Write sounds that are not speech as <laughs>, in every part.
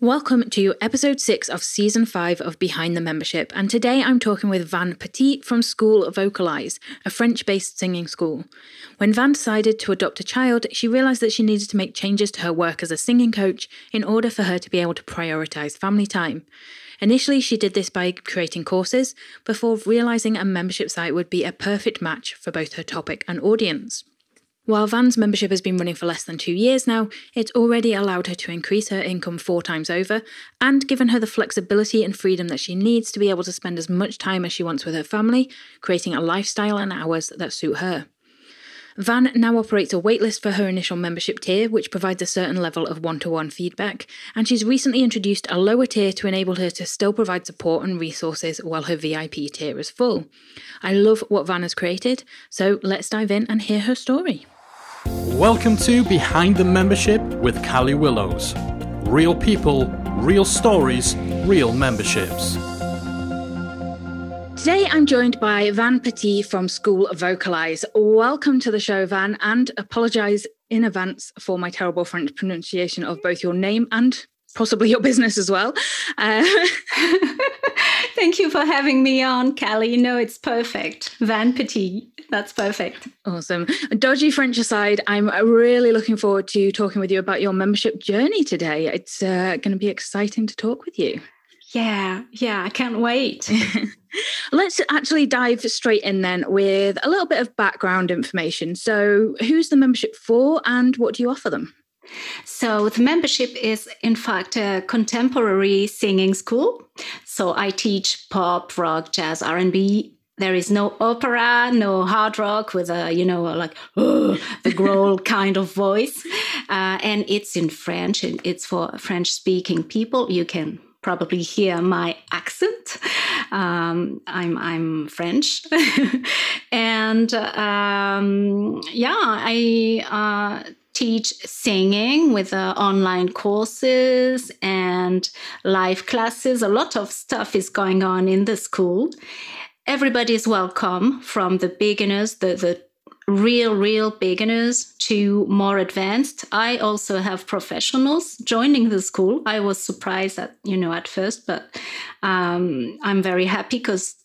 Welcome to episode 6 of season 5 of Behind the Membership, and today I'm talking with Van Petit from School Vocalize, a French based singing school. When Van decided to adopt a child, she realised that she needed to make changes to her work as a singing coach in order for her to be able to prioritise family time. Initially, she did this by creating courses before realising a membership site would be a perfect match for both her topic and audience. While Van's membership has been running for less than two years now, it's already allowed her to increase her income four times over and given her the flexibility and freedom that she needs to be able to spend as much time as she wants with her family, creating a lifestyle and hours that suit her. Van now operates a waitlist for her initial membership tier, which provides a certain level of one to one feedback, and she's recently introduced a lower tier to enable her to still provide support and resources while her VIP tier is full. I love what Van has created, so let's dive in and hear her story. Welcome to Behind the Membership with Callie Willows. Real people, real stories, real memberships. Today I'm joined by Van Petit from School Vocalize. Welcome to the show, Van, and apologise in advance for my terrible French pronunciation of both your name and possibly your business as well. Uh, <laughs> Thank you for having me on, Callie. You know, it's perfect. Van Petit. That's perfect. Awesome. Dodgy French aside, I'm really looking forward to talking with you about your membership journey today. It's uh, going to be exciting to talk with you. Yeah, yeah, I can't wait. <laughs> Let's actually dive straight in then with a little bit of background information. So, who's the membership for and what do you offer them? So the membership is in fact a contemporary singing school. So I teach pop, rock, jazz, R&B. There is no opera, no hard rock with a, you know, like oh, the growl <laughs> kind of voice. Uh, and it's in French and it's for French speaking people. You can probably hear my accent. Um, I'm I'm French, <laughs> and um, yeah, I uh, teach singing with uh, online courses and live classes. A lot of stuff is going on in the school. Everybody is welcome from the beginners, the, the real, real beginners to more advanced. I also have professionals joining the school. I was surprised at, you know, at first, but um, I'm very happy because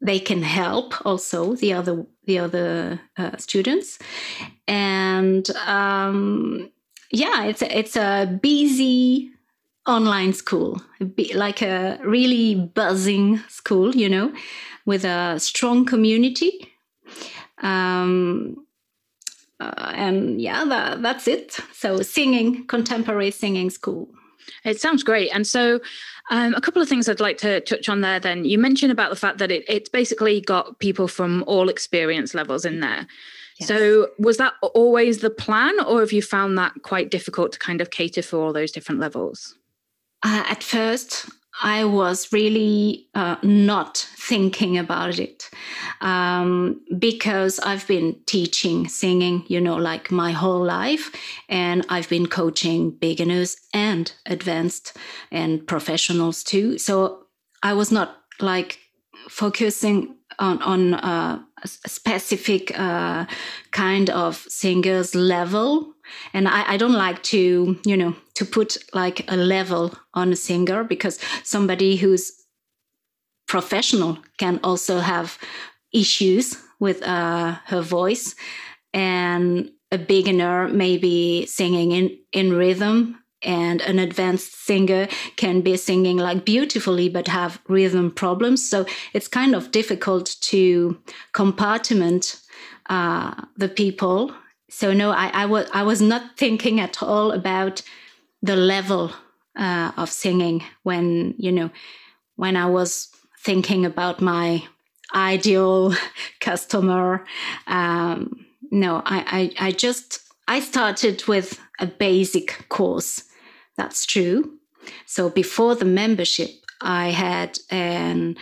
they can help also the other the other uh, students and um, yeah it's a, it's a busy online school like a really buzzing school you know with a strong community um, uh, and yeah that, that's it so singing contemporary singing school it sounds great. And so, um, a couple of things I'd like to touch on there then. You mentioned about the fact that it, it's basically got people from all experience levels in there. Yes. So, was that always the plan, or have you found that quite difficult to kind of cater for all those different levels? Uh, at first, I was really uh, not thinking about it um, because I've been teaching singing, you know, like my whole life. And I've been coaching beginners and advanced and professionals too. So I was not like focusing on, on uh, a specific uh, kind of singers level and I, I don't like to you know to put like a level on a singer because somebody who's professional can also have issues with uh, her voice. And a beginner maybe singing in, in rhythm and an advanced singer can be singing like beautifully but have rhythm problems. So it's kind of difficult to compartment uh, the people so no, I, I was I was not thinking at all about the level uh, of singing when you know when I was thinking about my ideal <laughs> customer. Um, no, I, I I just I started with a basic course. That's true. So before the membership, I had an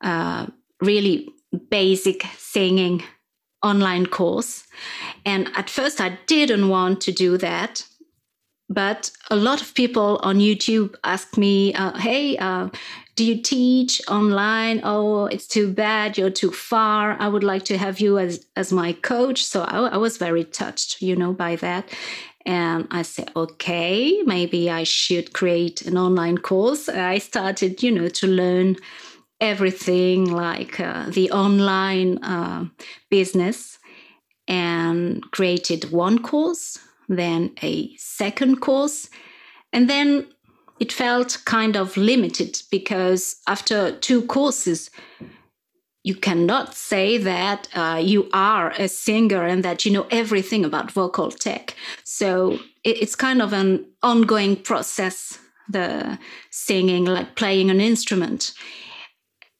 uh, really basic singing online course. And at first, I didn't want to do that. But a lot of people on YouTube ask me, uh, hey, uh, do you teach online? Oh, it's too bad. You're too far. I would like to have you as, as my coach. So I, I was very touched, you know, by that. And I said, okay, maybe I should create an online course. I started, you know, to learn everything like uh, the online uh, business and created one course, then a second course. And then it felt kind of limited because after two courses, you cannot say that uh, you are a singer and that you know everything about vocal tech. So it, it's kind of an ongoing process, the singing, like playing an instrument.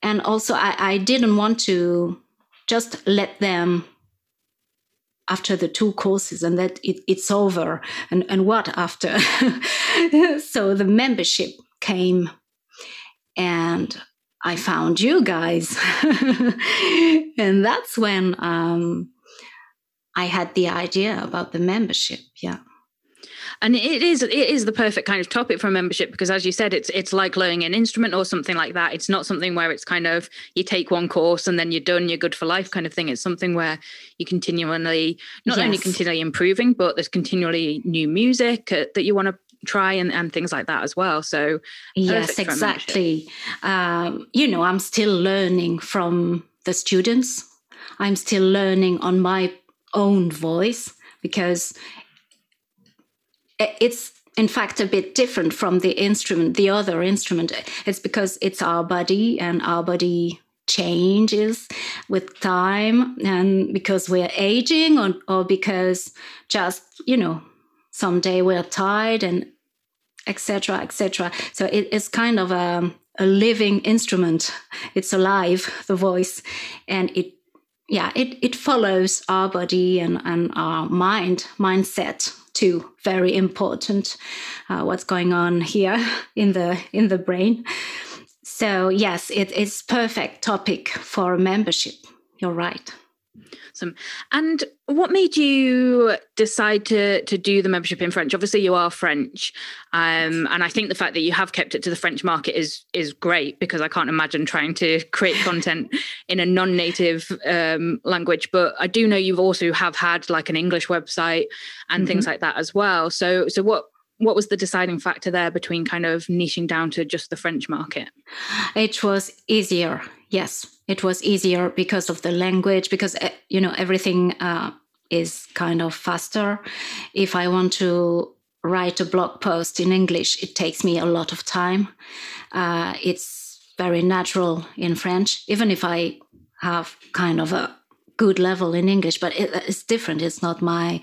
And also, I, I didn't want to just let them after the two courses and that it, it's over and, and what after <laughs> so the membership came and I found you guys. <laughs> and that's when um, I had the idea about the membership. Yeah. And it is it is the perfect kind of topic for a membership because as you said, it's it's like learning an instrument or something like that. It's not something where it's kind of you take one course and then you're done, you're good for life kind of thing. It's something where you continually not yes. only continually improving, but there's continually new music uh, that you want to try and, and things like that as well. So yes, exactly. Um, you know, I'm still learning from the students. I'm still learning on my own voice because Eh, it's in fact a bit different from the instrument the other instrument. It's because it's our body and our body changes with time and because we're aging or, or because just you know someday we're tired and etc etc so it's kind of a, a living instrument. It's alive the voice and it yeah it, it follows our body and, and our mind mindset too very important uh, what's going on here <laughs> in the in the brain. So yes it is perfect topic for membership. You're right Awesome. And what made you decide to to do the membership in French? Obviously, you are French, um, and I think the fact that you have kept it to the French market is is great because I can't imagine trying to <laughs> create content in a non-native um, language. But I do know you've also have had like an English website and mm-hmm. things like that as well. So so what what was the deciding factor there between kind of niching down to just the French market? It was easier. Yes, it was easier because of the language, because eh, you know everything uh, is kind of faster. If I want to write a blog post in English, it takes me a lot of time. Uh, it's very natural in French, even if I have kind of a good level in English, but it, it's different. It's not my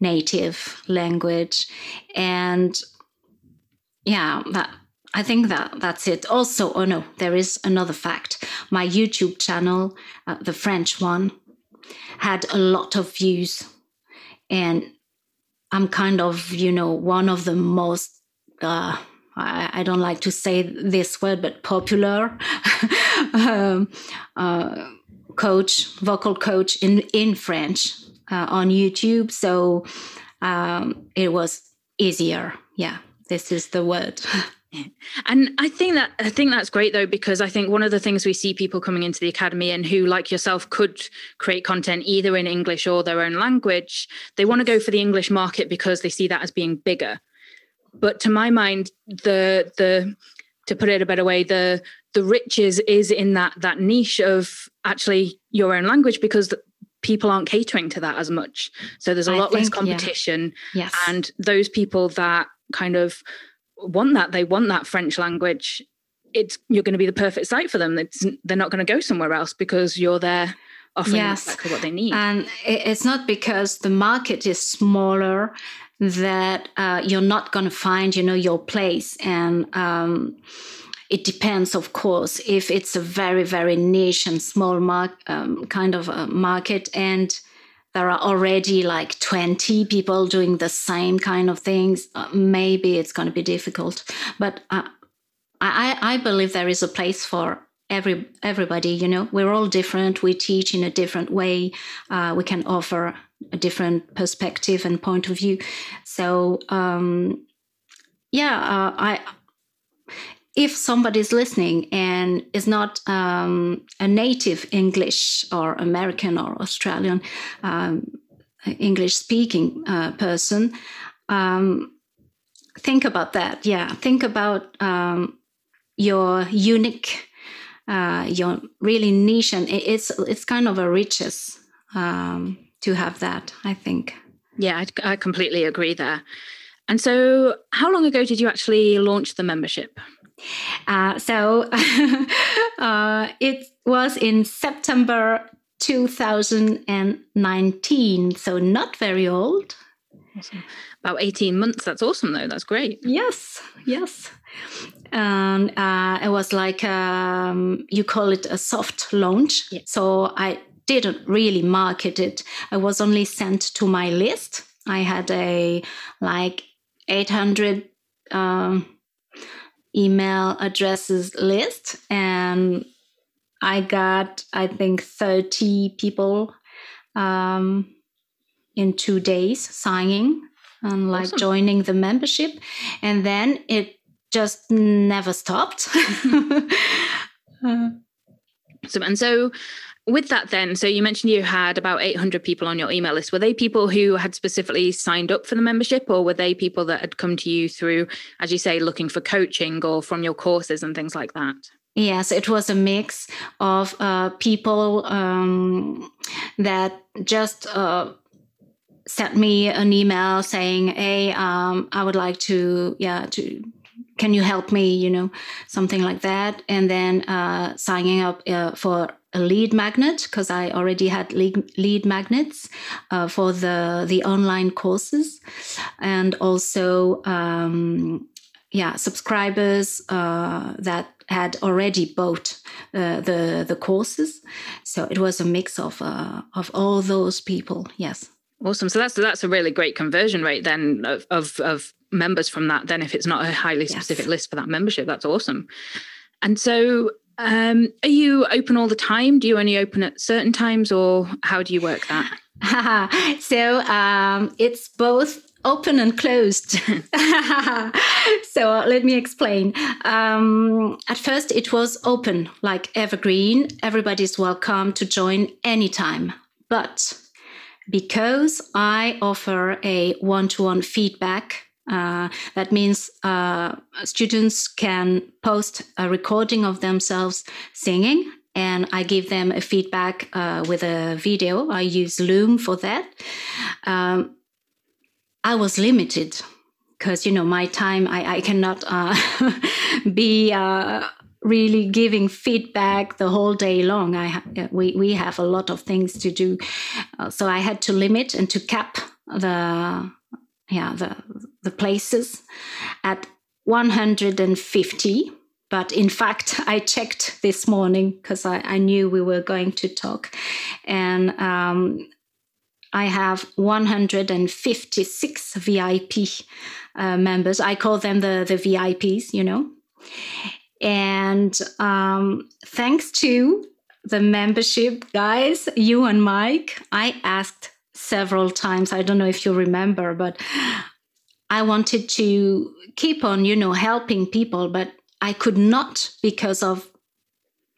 native language and yeah that I think that that's it. Also, oh no, there is another fact. My YouTube channel, uh, the French one, had a lot of views, and I'm kind of, you know, one of the most. Uh, I, I, don't like to say this word, but popular <laughs> um, uh, coach, vocal coach in in French uh, on YouTube. So um, it was easier. Yeah, this is the word. <laughs> And I think that I think that's great though because I think one of the things we see people coming into the academy and who like yourself could create content either in English or their own language, they want to go for the English market because they see that as being bigger. But to my mind, the the to put it a better way, the the riches is in that that niche of actually your own language because people aren't catering to that as much. So there's a I lot think, less competition. Yeah. Yes. And those people that kind of want that, they want that French language. It's you're going to be the perfect site for them. It's, they're not going to go somewhere else because you're there offering yes. exactly what they need. And it's not because the market is smaller that uh, you're not going to find, you know, your place. And um, it depends, of course, if it's a very, very niche and small mar- um, kind of a market and there are already like 20 people doing the same kind of things, uh, maybe it's going to be difficult. But uh, I, I believe there is a place for every everybody. You know, we're all different. We teach in a different way. Uh, we can offer a different perspective and point of view. So um, yeah, uh, I if somebody's listening and is not um, a native English or American or Australian um, English speaking uh, person, um, think about that. Yeah, think about um, your unique, uh, your really niche, and it's it's kind of a riches um, to have that. I think. Yeah, I, I completely agree there. And so, how long ago did you actually launch the membership? Uh, so <laughs> uh, it was in September 2019, so not very old. Awesome. About 18 months. That's awesome, though. That's great. Yes, yes. And uh, it was like, um, you call it a soft launch. Yeah. So I didn't really market it. I was only sent to my list. I had a like 800 um, email addresses list and I got, I think, 30 people um, in two days signing and like awesome. joining the membership. And then it just never stopped. <laughs> uh, so, and so with that then so you mentioned you had about 800 people on your email list. Were they people who had specifically signed up for the membership or were they people that had come to you through as you say looking for coaching or from your courses and things like that? Yes, it was a mix of uh, people um, that just uh, sent me an email saying, "Hey, um, I would like to, yeah, to can you help me?" You know, something like that, and then uh, signing up uh, for a lead magnet because I already had lead, lead magnets uh, for the the online courses, and also um, yeah subscribers uh, that had already bought uh, the the courses. So it was a mix of uh, of all those people. Yes. Awesome. So that's that's a really great conversion rate then of of, of members from that. Then if it's not a highly specific yes. list for that membership, that's awesome. And so um, are you open all the time? Do you only open at certain times, or how do you work that? <laughs> so um, it's both open and closed. <laughs> so let me explain. Um, at first, it was open, like evergreen. Everybody's welcome to join anytime. But because I offer a one to one feedback uh, that means uh, students can post a recording of themselves singing, and I give them a feedback uh, with a video. I use Loom for that. Um, I was limited because you know my time. I, I cannot uh, <laughs> be uh, really giving feedback the whole day long. I we we have a lot of things to do, so I had to limit and to cap the yeah the the places at 150 but in fact <laughs> i checked this morning because I, I, knew we were going to talk. And um, i have 156 vip uh, members. I call them the, the vips you know. And um, thanks to the membership guys you and mike i asked several times. I don't know if you remember, but I wanted to keep on, you know, helping people, but I could not because of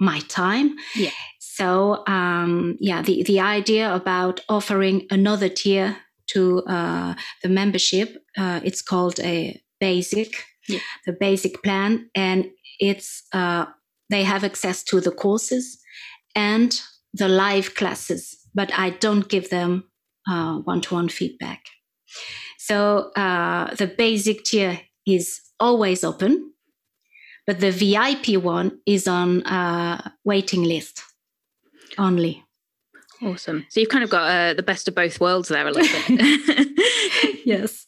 my time. Yeah. So, um, yeah, the, the idea about offering another tier to uh, the membership, uh, it's called a basic, yeah. the basic plan, and it's uh, they have access to the courses and the live classes, but I don't give them one to one feedback. So uh, the basic tier is always open, but the VIP one is on a waiting list only. Awesome. So you've kind of got uh, the best of both worlds there a little bit. <laughs> <laughs> yes.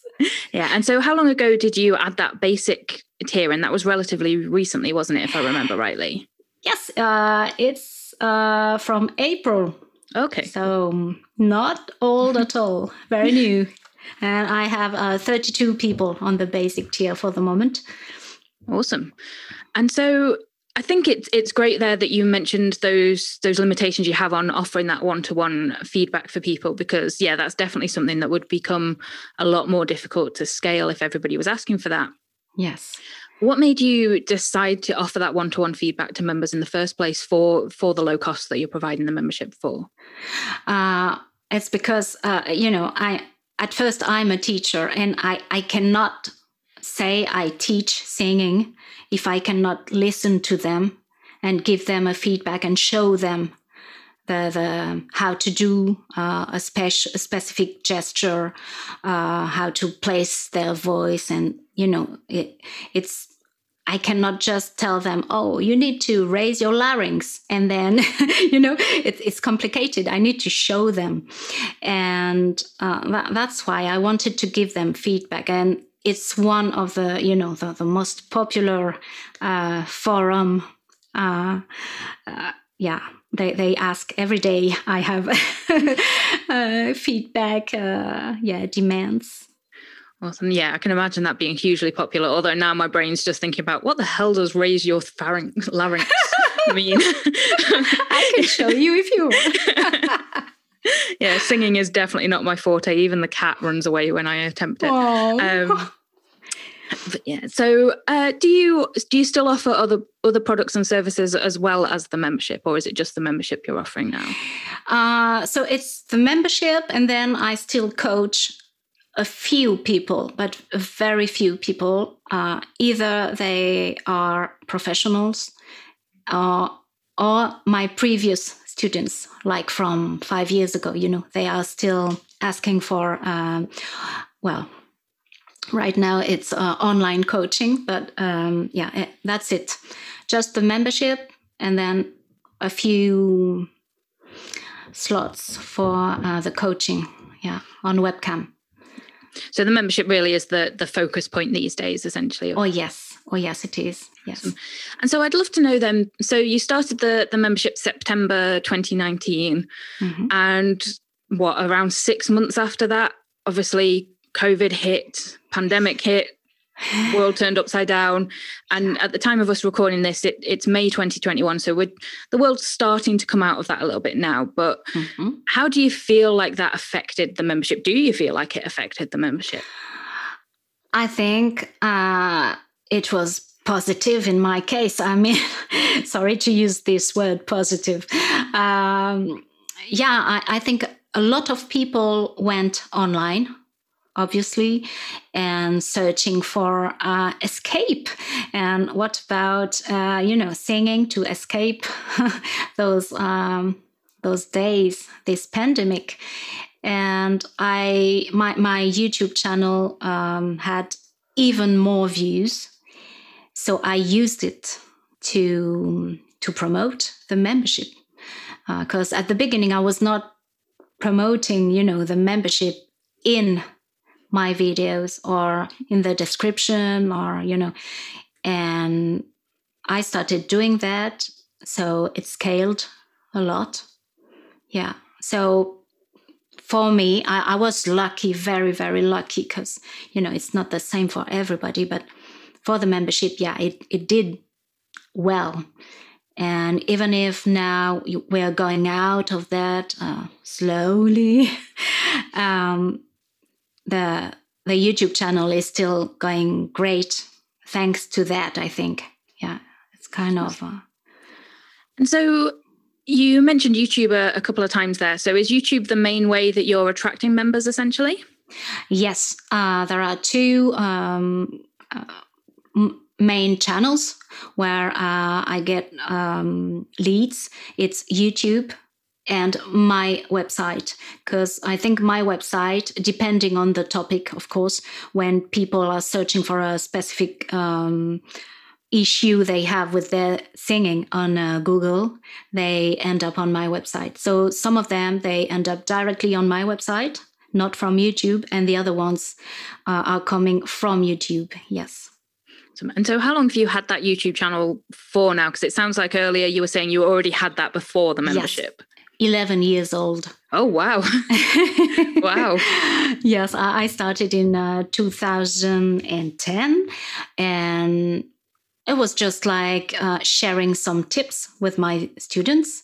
Yeah. And so how long ago did you add that basic tier? And that was relatively recently, wasn't it, if I remember rightly? Yes. Uh, it's uh, from April Okay. So not old at all, very new. And I have uh, 32 people on the basic tier for the moment. Awesome. And so I think it's it's great there that you mentioned those those limitations you have on offering that one to one feedback for people because yeah, that's definitely something that would become a lot more difficult to scale if everybody was asking for that. Yes. What made you decide to offer that one-to-one feedback to members in the first place for for the low cost that you're providing the membership for? Uh, it's because uh, you know I at first I'm a teacher and I, I cannot say I teach singing if I cannot listen to them and give them a feedback and show them the, the how to do uh, a, spec- a specific gesture, uh, how to place their voice, and you know it, it's I cannot just tell them, oh, you need to raise your larynx. And then, <laughs> you know, it, it's complicated. I need to show them. And uh, that, that's why I wanted to give them feedback. And it's one of the, you know, the, the most popular uh, forum. Uh, uh yeah, they, they ask every day. I have <laughs> uh, feedback, uh, yeah, demands. Awesome. Yeah, I can imagine that being hugely popular. Although now my brain's just thinking about what the hell does raise your pharynx, larynx <laughs> mean? I can show you if you want. <laughs> yeah, singing is definitely not my forte. Even the cat runs away when I attempt it. Um, <laughs> but yeah, so uh, do you do you still offer other other products and services as well as the membership, or is it just the membership you're offering now? Uh, so it's the membership, and then I still coach a few people, but very few people. Uh, either they are professionals uh, or my previous students, like from five years ago, you know, they are still asking for, um, well, right now it's uh, online coaching, but um, yeah, it, that's it. Just the membership and then a few slots for uh, the coaching, yeah, on webcam. So the membership really is the the focus point these days, essentially. Oh yes, oh yes, it is. Yes. Awesome. And so I'd love to know then. So you started the the membership September 2019, mm-hmm. and what around six months after that, obviously COVID hit, pandemic hit, world turned upside down. And at the time of us recording this, it, it's May 2021. So we're, the world's starting to come out of that a little bit now. But mm-hmm. how do you feel like that affected the membership? Do you feel like it affected the membership? I think uh, it was positive in my case. I mean, <laughs> sorry to use this word positive. Um, yeah, I, I think a lot of people went online obviously, and searching for uh, escape. And what about uh, you know singing to escape <laughs> those um, those days, this pandemic? And I my my YouTube channel um, had even more views, so I used it to to promote the membership because uh, at the beginning I was not promoting you know the membership in my videos or in the description or you know and i started doing that. So it scaled a lot. Yeah. So for me i, I was lucky very very lucky because you know it's not the same for everybody but for the membership yeah it, it did well. And even if now we're going out of that uh, slowly <laughs> um, the the YouTube channel is still going great thanks to that. I think, yeah, it's kind of. Uh, and so you mentioned YouTube a, a, couple of times there. So is YouTube the main way that you're attracting members, essentially? Yes, uh, there are two. Um, uh, main channels where uh, I get um, leads. It's YouTube and my website because i think my website depending on the topic of course when people are searching for a specific um, issue they have with their singing on uh, google they end up on my website so some of them they end up directly on my website not from youtube and the other ones uh, are coming from youtube yes and so, how long have you had that YouTube channel for now? Because it sounds like earlier you were saying you already had that before the membership. 11 years old. Oh, wow. <laughs> wow. yes, I started in uh, 2010 and it was just like uh, sharing some tips with my students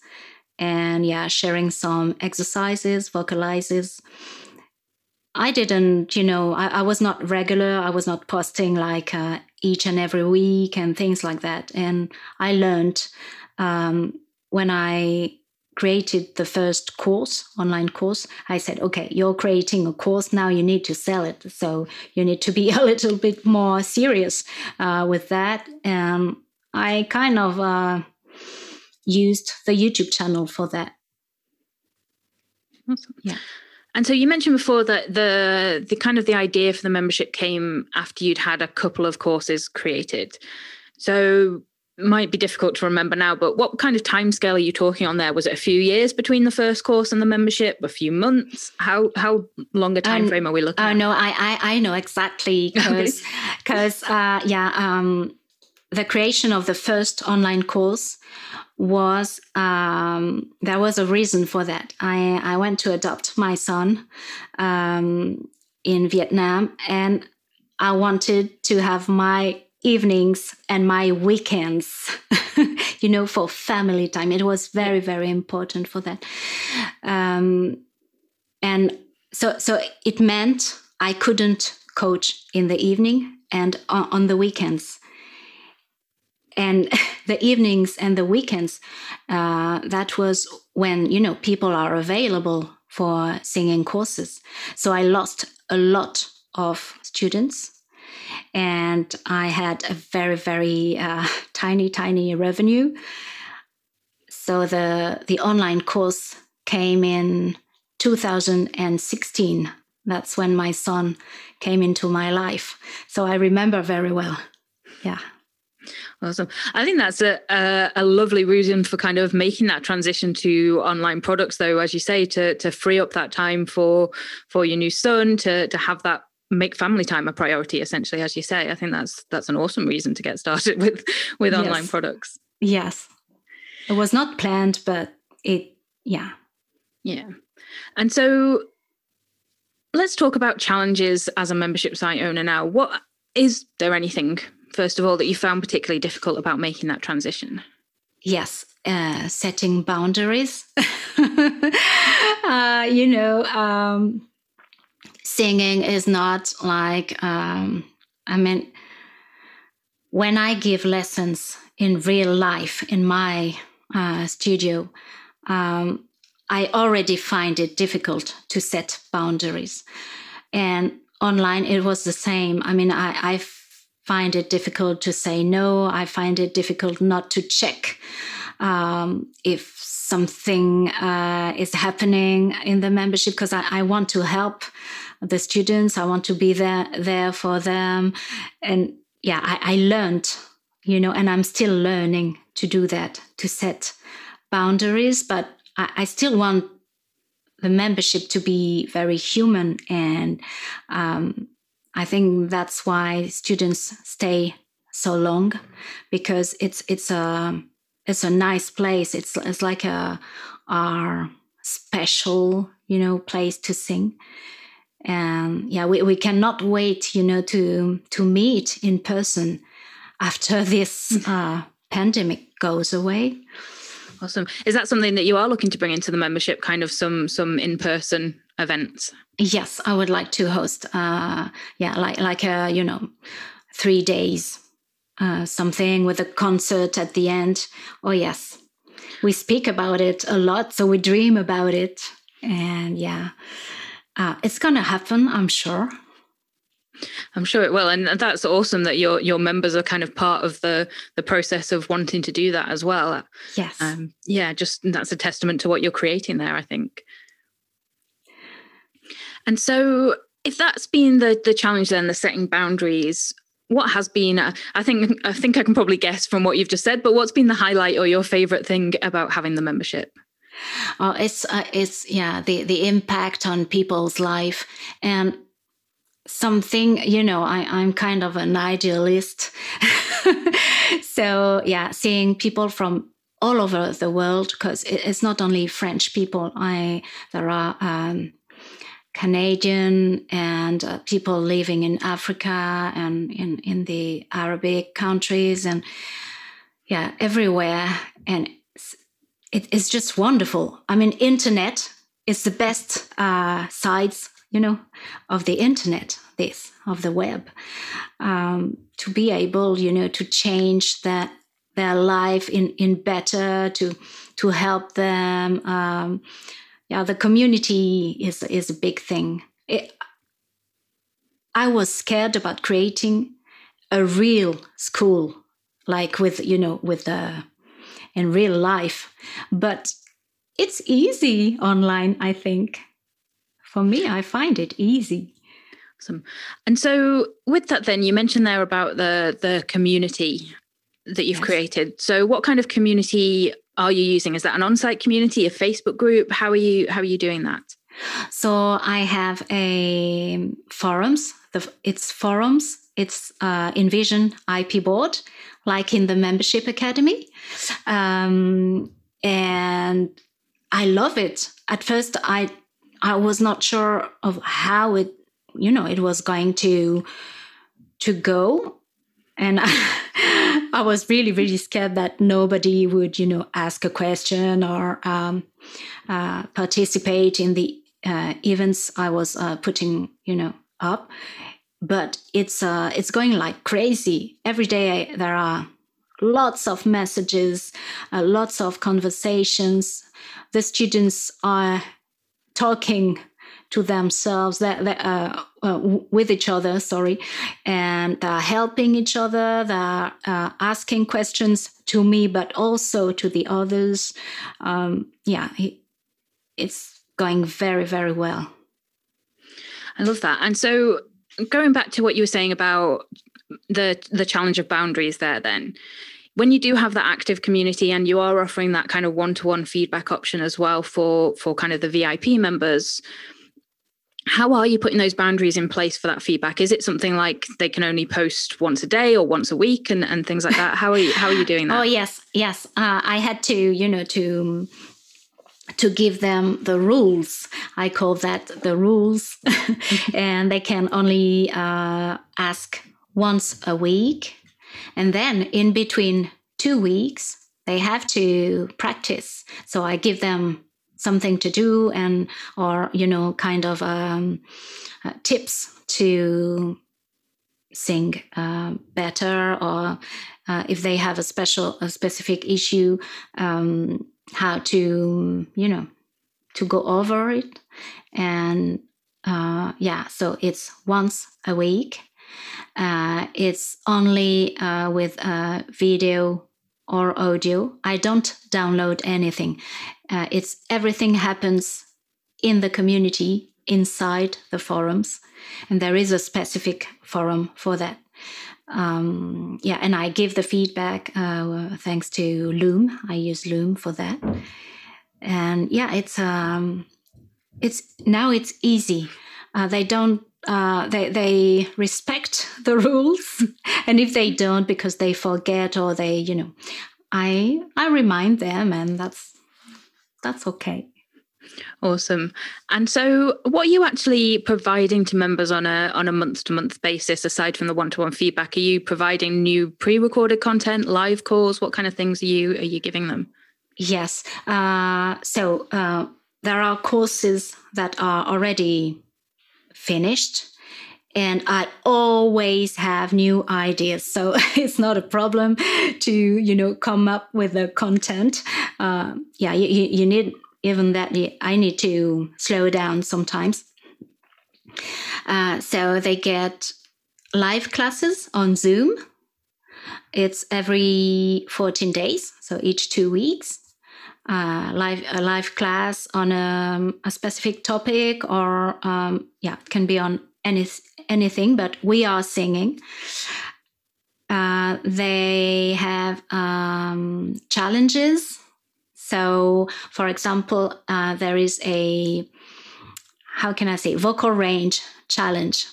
and yeah, sharing some exercises, vocalizes. I didn't, you know, I, I was not regular. I was not posting like uh, each and every week and things like that. And I learned um, when I created the first course, online course, I said, okay, you're creating a course now. You need to sell it, so you need to be <laughs> a little bit more serious uh, with that. And I kind of uh, used the YouTube channel for that. Awesome. Yeah. And so you mentioned before that the the kind of the idea for the membership came after you'd had a couple of courses created. So might be difficult to remember now, but what kind of timescale are you talking on there? Was it a few years between the first course and the membership? A few months? How how long a time frame are we looking? Oh no, I, I I know exactly <laughs> because because uh, yeah um, the creation of the first online course was um, there was a reason for that. I, I went to adopt my son um, in Vietnam and I wanted to have my evenings and my weekends, <laughs> you know, for family time. It was very, very important for that. Um, and so, so it meant I couldn't coach in the evening and on, on the weekends and <laughs> the evenings and the weekends uh, that was when you know people are available for singing courses so i lost a lot of students and i had a very very uh, tiny tiny revenue. So the the online course came in 2016 that's when my son came into my life. So i remember very well. Yeah. Awesome. I think that's a, a, a lovely reason for kind of making that transition to online products, though, as you say, to to free up that time for for your new son to to have that make family time a priority essentially as you say i think that's that's an awesome reason to get started <laughs> with with yes. online products yes it was not planned but it yeah yeah and so let's talk about challenges as a membership site owner now what is there anything first of all, that you found particularly difficult about making that transition? Yes, uh, setting boundaries. <laughs> uh, you know, um, singing is not like, um, I mean, when I give lessons in real life in my uh, studio, um, I already find it difficult to set boundaries. And online, it was the same. I mean, I, I've find it difficult to say no. I find it difficult not to check um, if something uh, is happening in the membership because I, I, want to help the students. I want to be there there for them, and yeah, I, I learned, you know, and I'm still learning to do that to set boundaries, but I, I still want the membership to be very human and um, I think that's why students stay so long because it's it's a it's a nice place. It's it's like a our special you know place to sing, and yeah, we, we cannot wait you know to to meet in person after <laughs> this uh, pandemic goes away. Awesome. Is that something that you are looking to bring into the membership? Kind of some some in person events? Yes, I would like to host. Uh, yeah, like like a you know, three days, uh, something with a concert at the end. Oh yes, we speak about it a lot, so we dream about it, and yeah, uh, it's gonna happen. I'm sure. I'm sure it will, and that's awesome that your your members are kind of part of the the process of wanting to do that as well. Yes. Um, yeah, just that's a testament to what you're creating there. I think. And so, if that's been the the challenge, then the setting boundaries. What has been? Uh, I think I think I can probably guess from what you've just said. But what's been the highlight or your favorite thing about having the membership? Oh, it's uh, it's yeah the the impact on people's life and something you know I, i'm kind of an idealist <laughs> so yeah seeing people from all over the world because it's not only french people i there are um, Canadian and uh, people living in Africa and in, in the Arabic countries and yeah, everywhere. And it, it's just wonderful. I mean, internet is the best uh, sides, you know, of the internet, this, of the web. Um, to be able, you know, to change that their life in in better to to help them um, yeah the community is is a big thing it, i was scared about creating a real school like with you know with the in real life. But it's easy online i think. For me i find it easy. Awesome. And so with that then you mentioned there about the the community that you've yes. created. So what kind of community are you using? Is that an on-site community a facebook group? How are you how are you doing that? So i have a forums. The, it's forums. It's uh, Invision ip board like in the membership academy. Um, and i love it. At first i i was not sure of how it you know it was going to to go. And I, <laughs> I was really really scared that nobody would you know ask a question or um, uh, participate in the uh, events i was uh, putting you know up but it's uh, it's going like crazy. Every day there are lots of messages uh, lots of conversations. The students are talking to themselves uh, uh, with each other sorry and they're helping each other they're uh, asking questions to me but also to the others. Um, yeah it's going very very well. I love that. And so going back to what you were saying about the the challenge of boundaries there then when you do have that active community and you are offering that kind of one-to-one feedback option as well for for kind of the vip members how are you putting those boundaries in place for that feedback? Is it something like they can only post once a day or once a week and, and things like that? How are you how are you doing <laughs> that? oh yes yes. Uh, i had to you know to to give them the rules. I call that the rules. <laughs> and they can only uh, ask once a week. And then in between two weeks, they have to practice. So I give them something to do and, or, you know, kind of um, uh, tips to sing uh, better or uh, if they have a special a specific issue um, how to you know to go over it. And uh, yeah so it's once a week. Uh, it's only uh, with video or audio. I don't download anything. Uh, it's everything happens in the community inside the forums. And there is a specific forum for that um, yeah, and I give the feedback uh, thanks to Loom. I use Loom for that, and yeah, it's um, it's now it's easy. Uh, they don't uh, they they respect the <laughs> rules, and if they don't because they forget or they you know, I I remind them, and that's that's okay. Awesome. And so what are you actually providing to members on a on a month to month basis aside from the one to one feedback? Are you providing new pre-recorded content, live calls? What kind of things are you are you giving them? Yes. Uh, so uh, there are courses that are already finished and I always have new ideas. So <laughs> it's not a problem to you know come up with the content. Uh, yeah, you, you need even that I need to slow down sometimes. Uh, so they get live classes on Zoom. It's every 14 days, so each two weeks. Uh, live a live class on a, a specific topic, or um, yeah, it can be on any anything. But we are singing. Uh, they have um, challenges so, for example, uh, there is a how can I say vocal range challenge.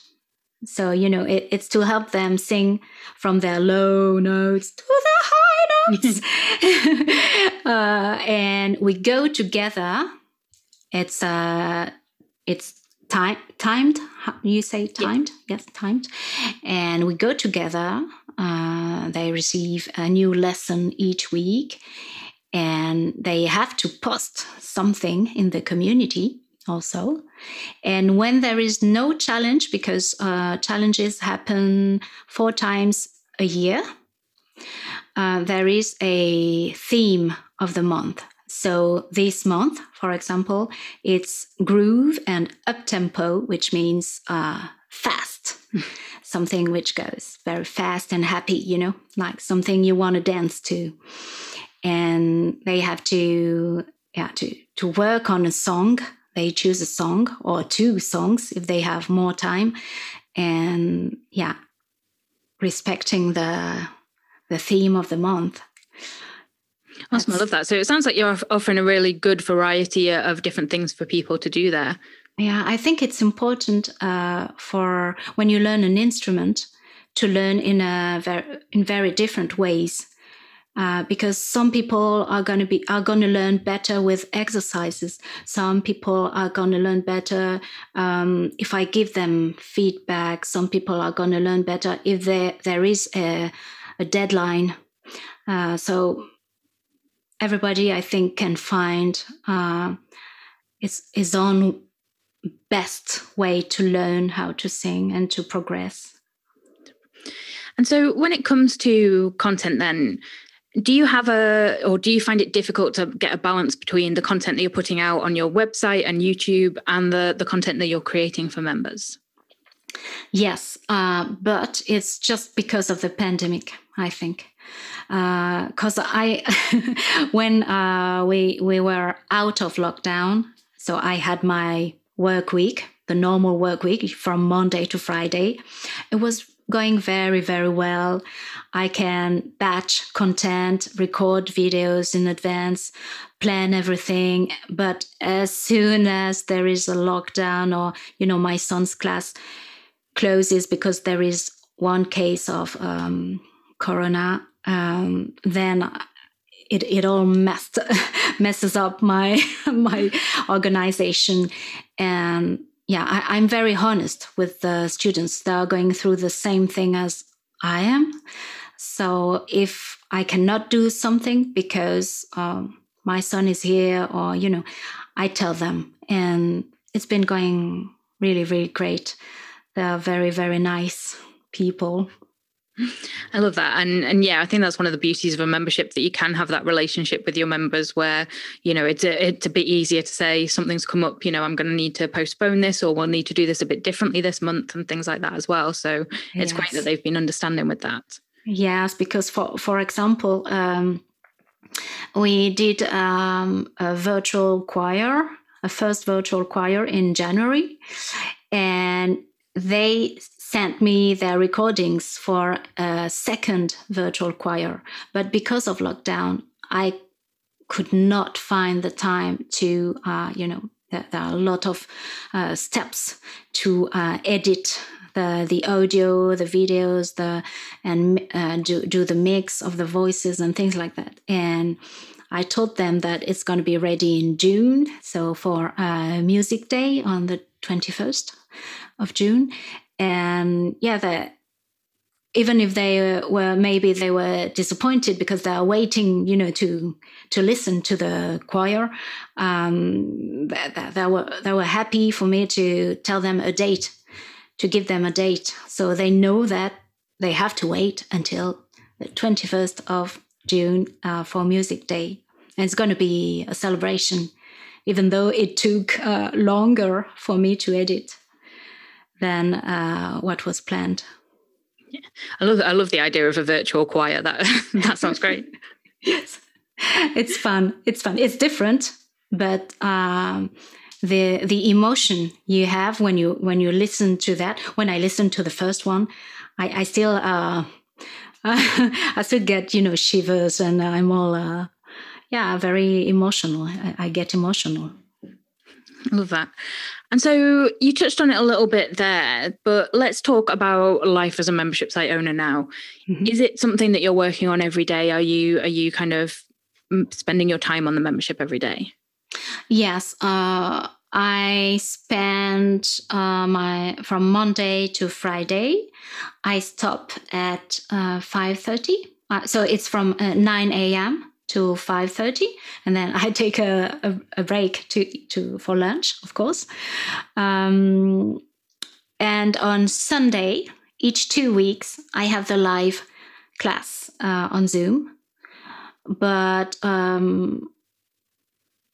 So you know it, it's to help them sing from their low notes to the high notes, <laughs> uh, and we go together. It's uh, it's time timed. You say timed? Yeah. Yes, timed. And we go together. Uh, they receive a new lesson each week, and they have to post something in the community also. And when there is no challenge, because uh, challenges happen four times a year, uh, there is a theme of the month. So this month, for example, it's groove and up tempo, which means uh, fast, <laughs> something which goes very fast and happy, you know, like something you want to dance to. And they have to, yeah, to to work on a song. They choose a song or two songs if they have more time, and yeah, respecting the the theme of the month. Awesome, I love that. So it sounds like you're offering a really good variety of different things for people to do there. Yeah, I think it's important uh, for when you learn an instrument to learn in a very, in very different ways. Uh, because some people are going to be are going to learn better with exercises. Some people are going to learn better um, if I give them feedback. Some people are going to learn better if there there is a, a deadline. Uh, so everybody, I think, can find uh, its his own best way to learn how to sing and to progress. And so, when it comes to content, then do you have a or do you find it difficult to get a balance between the content that you're putting out on your website and youtube and the the content that you're creating for members? Yes uh, but it's just because of the pandemic i think. Because uh, i <laughs> when uh, we we were out of lockdown so i had my work week the normal work week from monday to friday it was going very, very well. I can batch content, record videos in advance, plan everything. But as soon as there is a lockdown or, you know, my son's class closes because there is one case of um, corona, um, then it, it all messed <laughs> messes up my <laughs> my organization and yeah, I, am very honest with the students. They are going through the same thing as I am. So if I cannot do something because um, my son is here, or you know, I tell them, and it's been going really, really great. They are very, very nice people. I love that. And and yeah, I think that's one of the beauties of a membership that you can have that relationship with your members where, you know, it's a, it's a bit easier to say something's come up, you know, I'm going to need to postpone this or we'll need to do this a bit differently this month and things like that as well. So it's yes. great that they've been understanding with that. Yes, because for for example, um, we did um, a virtual choir, a first virtual choir in January, and they sent me their recordings for a second virtual choir. But because of lockdown, I could not find the time to, uh, you know, there, there, are a lot of uh, steps to uh, edit the the audio, the videos, the and uh, do do the mix of the voices and things like that. And I told them that it's going to be ready in June, so for uh, Music Day on the twenty first of June, and yeah that even if they were maybe they were disappointed because they are waiting you know to to listen to the choir um they, were they were happy for me to tell them a date to give them a date. So they know that they have to wait until the 21st of june uh, for music day. And it's going to be a celebration even though it took uh, longer for me to edit than uh, what was planned. Yeah. I love I love the idea of a virtual choir. That <laughs> that sounds great. <laughs> yes, it's fun. It's fun. It's different, but um, the the emotion you have when you when you listen to that. When I listen to the first one, I, I still uh, <laughs> I still get you know shivers, and I'm all uh, yeah very emotional. I, I get emotional. Love that. And so you touched on it a little bit there, but let's talk about life as a membership site owner now. Mm-hmm. Is it something that you're working on every day? Are you are you kind of mm, spending your time on the membership every day? Yes, uh, I spend uh, my from Monday to Friday. I stop at uh, five thirty, uh, so it's from uh, nine a.m to 5.30 and then i take a, a, a, break to, to for lunch of course um, and on sunday each two weeks i have the live class uh, on Zoom, but um,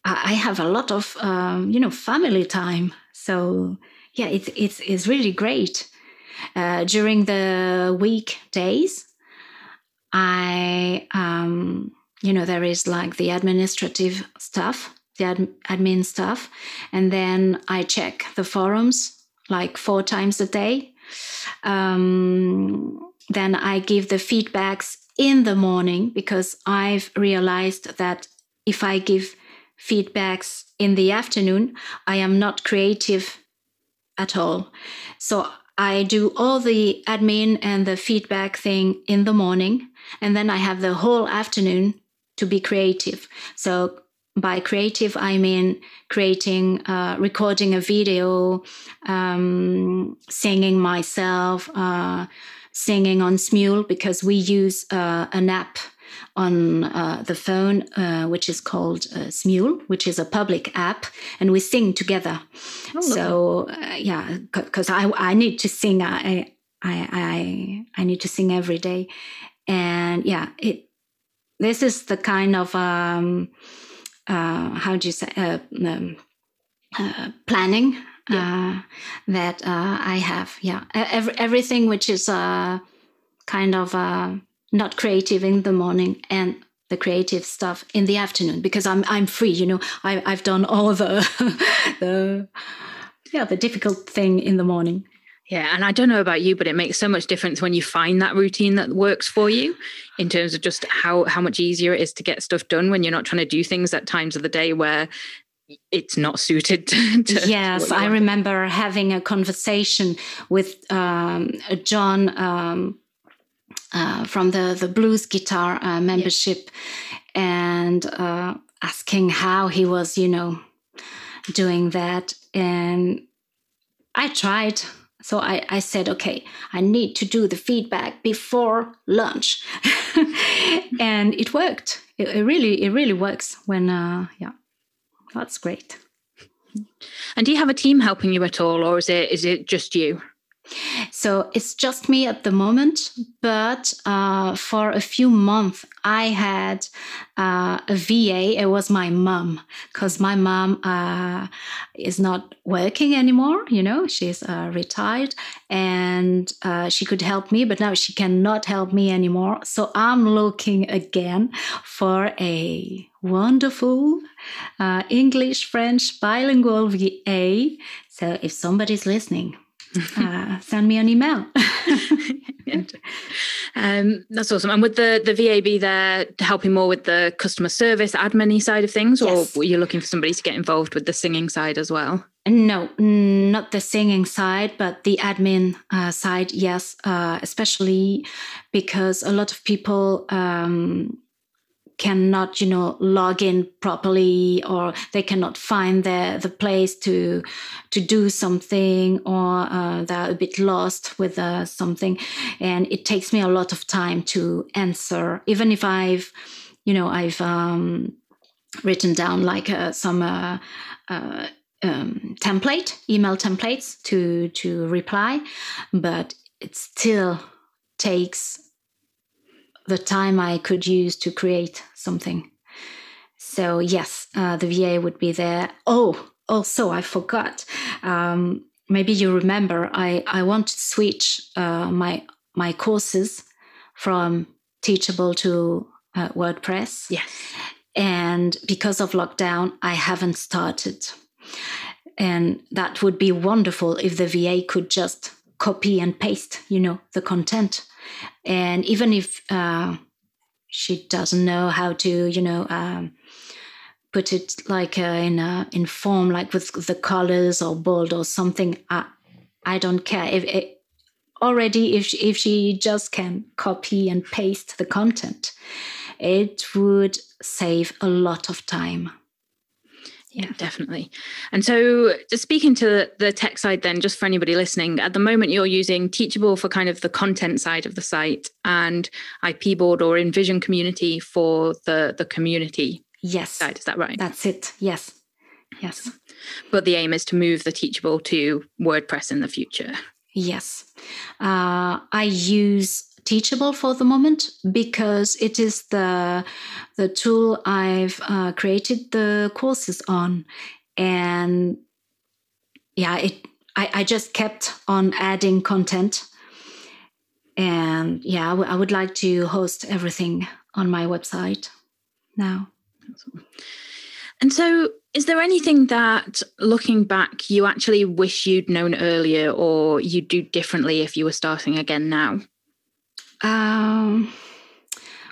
I have a lot of um, you know family time. So yeah, it's it's it's really great. Uh, during the weekdays, I um, you know there is like the administrative stuff, the ad- admin stuff, and then I check the forums like four times a day. Um, then I give the feedbacks in the morning because I've realized that if I give feedbacks in the afternoon, I am not creative at all. So I do all the admin and the feedback thing in the morning, and then I have the whole afternoon to be creative. So by creative, I mean creating, uh, recording a video, um, singing myself, uh, singing on Smule because we use uh, an app on uh, the phone, uh, which is called uh, Smule, which is a public app, and we sing together. Oh, so uh, yeah, because I I need to sing. I I I I need to sing every day, and yeah, it. This is the kind of um, uh, how do you say uh, um, uh, planning yeah. Uh, that uh, I have. Yeah, Every, everything which is uh, kind of not creative in the morning and the creative stuff in the afternoon because I'm I'm free. You know, I, I've done all the <laughs> the yeah the difficult thing in the morning. Yeah, and I don't know about you, but it makes so much difference when you find that routine that works for you in terms of just how how much easier it is to get stuff done when you're not trying to do things at times of the day where it's not suited <laughs> to, to yes i remember having a conversation with um, john um, uh, from the the blues guitar uh, membership yeah. and uh, asking how he was you know doing that. And i tried so I, I said, okay, I need to do the feedback before lunch, <laughs> and it worked. It, it, really, it really works when, uh, yeah, that's great. And do you have a team helping you at all, or is it is it just you? So it's just me at the moment, but uh, for a few months I had uh, a VA. It was my mom because my mom uh, is not working anymore. You know, she's uh, retired, and uh, she could help me, but now she cannot help me anymore. So I'm looking again for a wonderful uh, English French bilingual VA. So if somebody's listening <laughs> uh, send me an email. <laughs> um, that's awesome. And would the the VA be there helping more with the customer service admin side of things, yes. or were you looking for somebody to get involved with the singing side as well? No, not the singing side, but the admin uh, side, yes, uh, especially because a lot of people um, cannot you know log in properly or they cannot find the the place to to do something or uh, they're a bit lost with uh, something. And it takes me a lot of time to answer. Even if i've you know i've um, written down like uh, some uh, uh, um, template email templates to to reply but it still takes the time I could use to create something. So yes, uh, the VA would be there. Oh, also I forgot. Um, maybe you remember. I I want to switch uh, my my courses from Teachable to uh, WordPress. Yes. And because of lockdown, I haven't started. And that would be wonderful if the VA could just copy and paste, you know, the content and even if uh, she doesn't know how to you know um, put it like uh, in a in form like with the colors or bold or something i i don't care. If it, already if she, if she just can copy and paste the content it would save a lot of time yeah, definitely. And so, just speaking to the tech side, then, just for anybody listening, at the moment you're using Teachable for kind of the content side of the site, and IPboard or Invision Community for the the community. Yes, side. Is that right? That's it. Yes, yes. But the aim is to move the Teachable to WordPress in the future. Yes, uh, I use Teachable for the moment because it is the the tool I've uh, created the courses on, and yeah, it I, I just kept on adding content, and yeah, I, w- I would like to host everything on my website now. And so, is there anything that, looking back, you actually wish you'd known earlier or you'd do differently if you were starting again now? Um,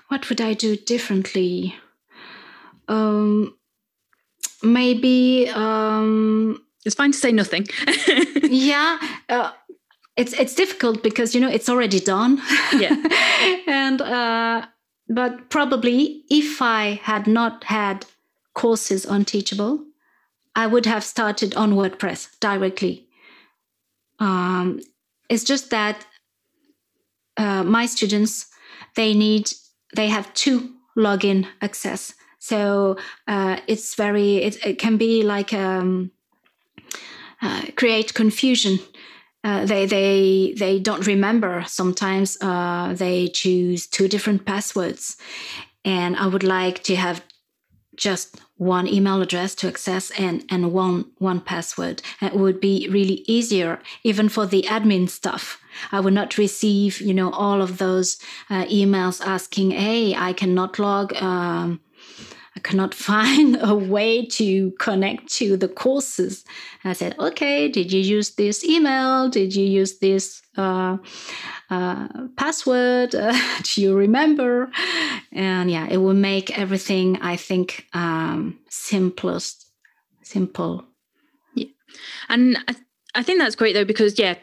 what would I do differently? Um, maybe. Um, it's fine to say nothing. <laughs> yeah. Uh, it's it's difficult because you know it's already done. Yeah. <laughs> and uh, but probably if I had not had courses on Teachable, I would have started on WordPress directly. Um, it's just that uh, my students they need they have two login access, so uh, it's very it, it, can be like um, uh, create confusion. Uh, they they they don't remember. Sometimes uh, they choose two different passwords, and I would like to have just one email address to access and and one one password. It would be really easier even for the admin stuff i would not receive you know all of those uh, emails asking hey i cannot log um, I cannot <laughs> find a way to connect to the courses. I said, okay, did you use this email? Did you use this uh, uh, password? <laughs> Do you remember? And yeah, it will make everything, I think, um, simplest, simple. Yeah. And I, th- I think that's great though, because yeah,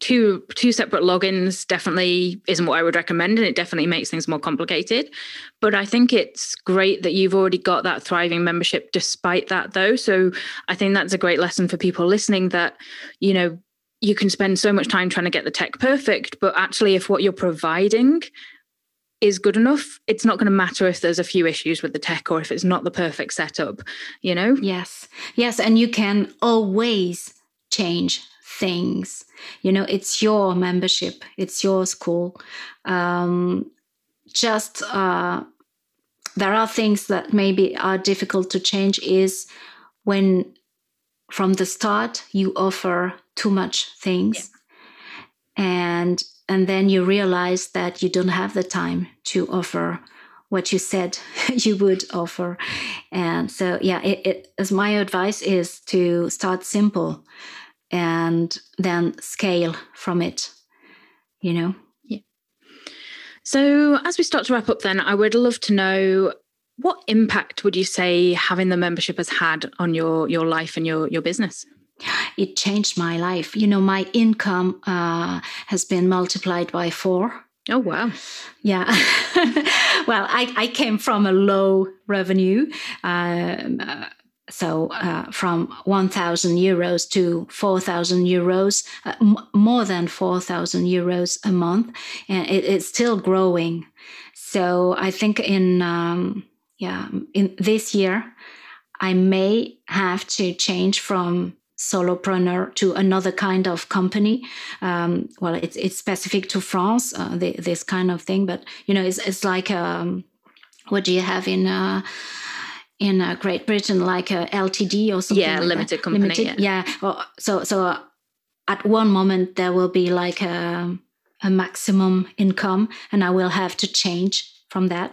two two separate logins definitely isn't what I would recommend, and it definitely makes things more complicated. But I think it's great that you've already got that thriving membership despite that, though. So I think that's a great lesson for people listening that you know you can spend so much time trying to get the tech perfect, but actually, if what you're providing is good enough, it's not going to matter if there's a few issues with the tech or if it's not the perfect setup, you know? Yes. Yes. And you can always change things. You know, it's your membership, it's your school. Um, just uh, there are things that maybe are difficult to change is when from the start you offer too much things yeah. and and then you realize that you don't have the time to offer what you said <laughs> you would offer and so yeah it, it, as my advice is to start simple and then scale from it you know? Yeah. So as we start to wrap up then i would love to know what impact would you say having the membership has had on your your life and your your business? It changed my life. You know my income uh, has been multiplied by four. Oh wow! Yeah, <laughs> well, I, I came from a low revenue, um, uh, so uh, from 1,000 euros to 4,000 euros, uh, m- more than 4,000 euros a month, and it, it's still growing. So I think in um, yeah in this year, I may have to change from solopreneur to another kind of company. Um, well, it's it's specific to France, uh, the, this kind of thing, but you know, it's it's like um, what do you have in uh, in uh, Great Britain, like a LTD or something. Yeah, like limited that. company. Limited, yeah. yeah. So so uh, at one moment there will be like a, a maximum income, and I will have to change from that.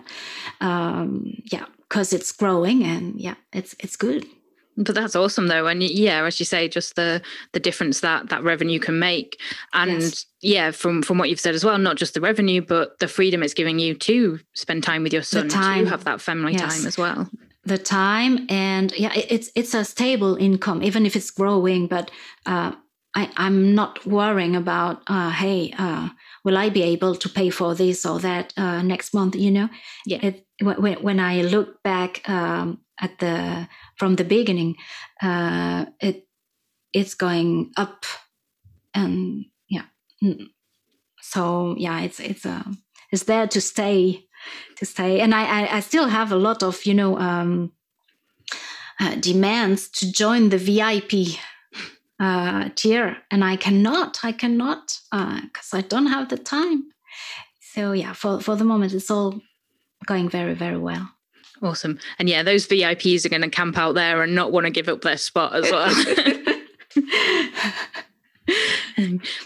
Um, yeah, because it's growing, and yeah, it's it's good. But that's awesome though, and yeah, as you say, just the the difference that that revenue can make, and yes. yeah, from from what you've said as well, not just the revenue, but the freedom it's giving you to spend time with your son, to have that family yes. time as well the time and yeah it's it's a stable income even if it's growing but uh, I, i'm not worrying about uh, hey uh, will i be able to pay for this or that uh, next month you know? Yeah. It, when, when i look back um, at the from the beginning uh, it it's going up and yeah so yeah it's it's uh, it's there to stay to stay. And I, I, I still have a lot of, you know, um, uh, demands to join the VIP uh, tier, and I cannot. I cannot uh because uh, I don't have the time. so yeah, for for the moment, it's all going very very well. Awesome. And yeah, those VIPs are going to camp out there and not want to give up their spot as well. <laughs> <laughs>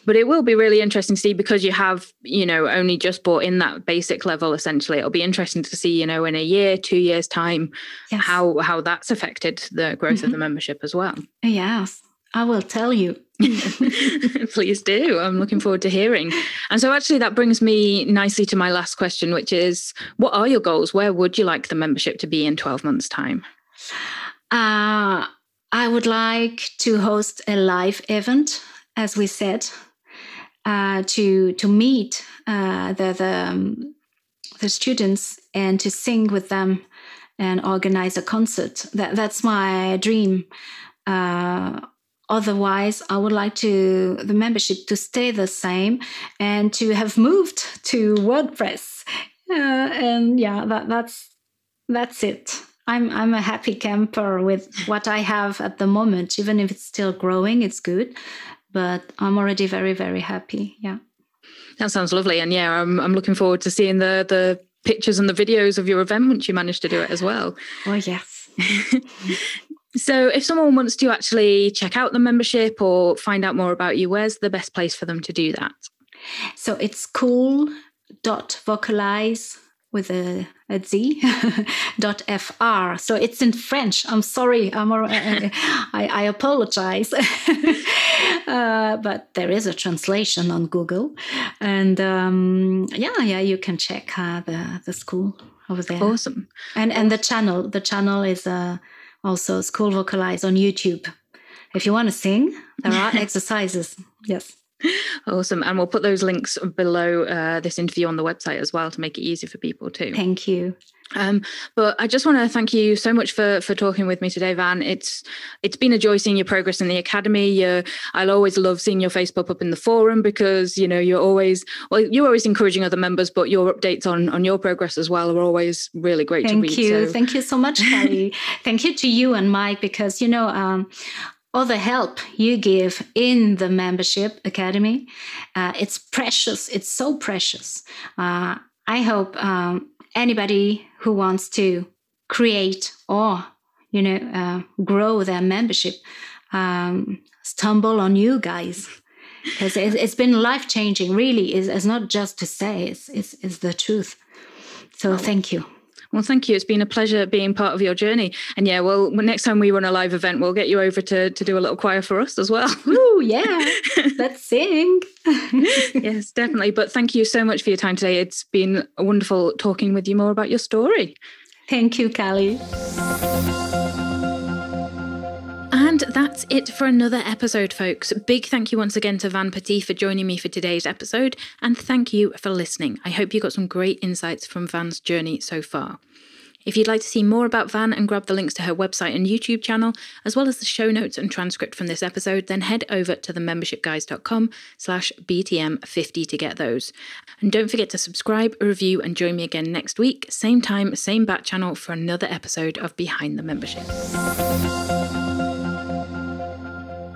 but it will be really interesting to see because you have, you know, only just bought in that basic level essentially. It'll be interesting to see, you know, in a year, two years time, yes. how how that's affected the growth mm-hmm. of the mm-hmm. membership as well. Yes. I will tell you. <laughs> <laughs> Please do. I'm looking forward to hearing. And so, actually, that brings me nicely to my last question, which is what are your goals? Where would you like the membership to be in 12 months' time? Uh, I would like to host a live event, as we said, uh, to to meet uh, the the, um, the students and to sing with them and organize a concert. That that's my dream. Uh, Otherwise, I would like to the membership to stay the same and to have moved to WordPress. Uh, and yeah, that, that's that's it. I'm I'm a happy camper with what I have at the moment. Even if it's still growing, it's good. But I'm already very very happy. Yeah. That sounds lovely, and yeah, I'm I'm looking forward to seeing the the pictures and the videos of your event once you manage to do it as well. Oh yes. <laughs> So, if someone wants to actually check out the membership or find out more about you, where's the best place for them to do that? So, it's cool dot vocalize with a, a z <laughs> dot fr so it's in french i'm sorry i'm <laughs> I, I apologize <laughs> uh, but there is a translation on google and um, yeah yeah you can check uh, the the school over there awesome and and the channel the channel is uh, also School Vocalize on YouTube. If you want to sing, there are exercises. Yes. Awesome. And we'll put those links below uh, this interview on the website as well to make it easy for people too. Thank you. Um, but I just want to thank you so much for for talking with me today, Van. It's it's been a joy seeing your progress in the academy. I'll always love seeing your face pop up in the forum because you know you're always well, you're always encouraging other members, but your updates on on your progress as well are always really great thank to read. You. So. Thank you so much, Kelly. <laughs> thank you to you and Mike because you know. Um, all the help you give in the membership academy, uh, it's precious. It's so precious. Uh, I hope um, anybody who wants to create or you know uh, grow their membership um, stumble on you guys because it, has been life changing really is it's not just to say it's, it's, it's the truth so thank you well, thank you. It's been a pleasure being part of your journey. And yeah, well, next time we run a live event, we'll get you over to, to do a little choir for us as well. Ooh, yeah. <laughs> Let's sing. <laughs> yes, definitely. But thank you so much for your time today. It's been wonderful talking with you more about your story. Thank you, Callie. And that's it for another episode, folks. Big thank you once again to Van Petit for joining me for today's episode, and thank you for listening. I hope you got some great insights from Van's journey so far. If you'd like to see more about Van and grab the links to her website and YouTube channel, as well as the show notes and transcript from this episode, then head over to themembershipguys.com slash BTM50 to get those. And don't forget to subscribe, review, and join me again next week, same time, same bat channel for another episode of Behind the Membership.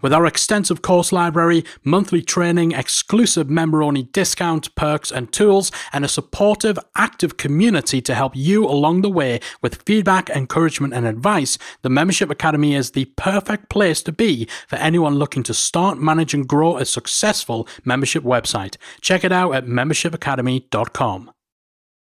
With our extensive course library, monthly training, exclusive member only discount, perks, and tools, and a supportive, active community to help you along the way with feedback, encouragement, and advice, the Membership Academy is the perfect place to be for anyone looking to start, manage, and grow a successful membership website. Check it out at membershipacademy.com.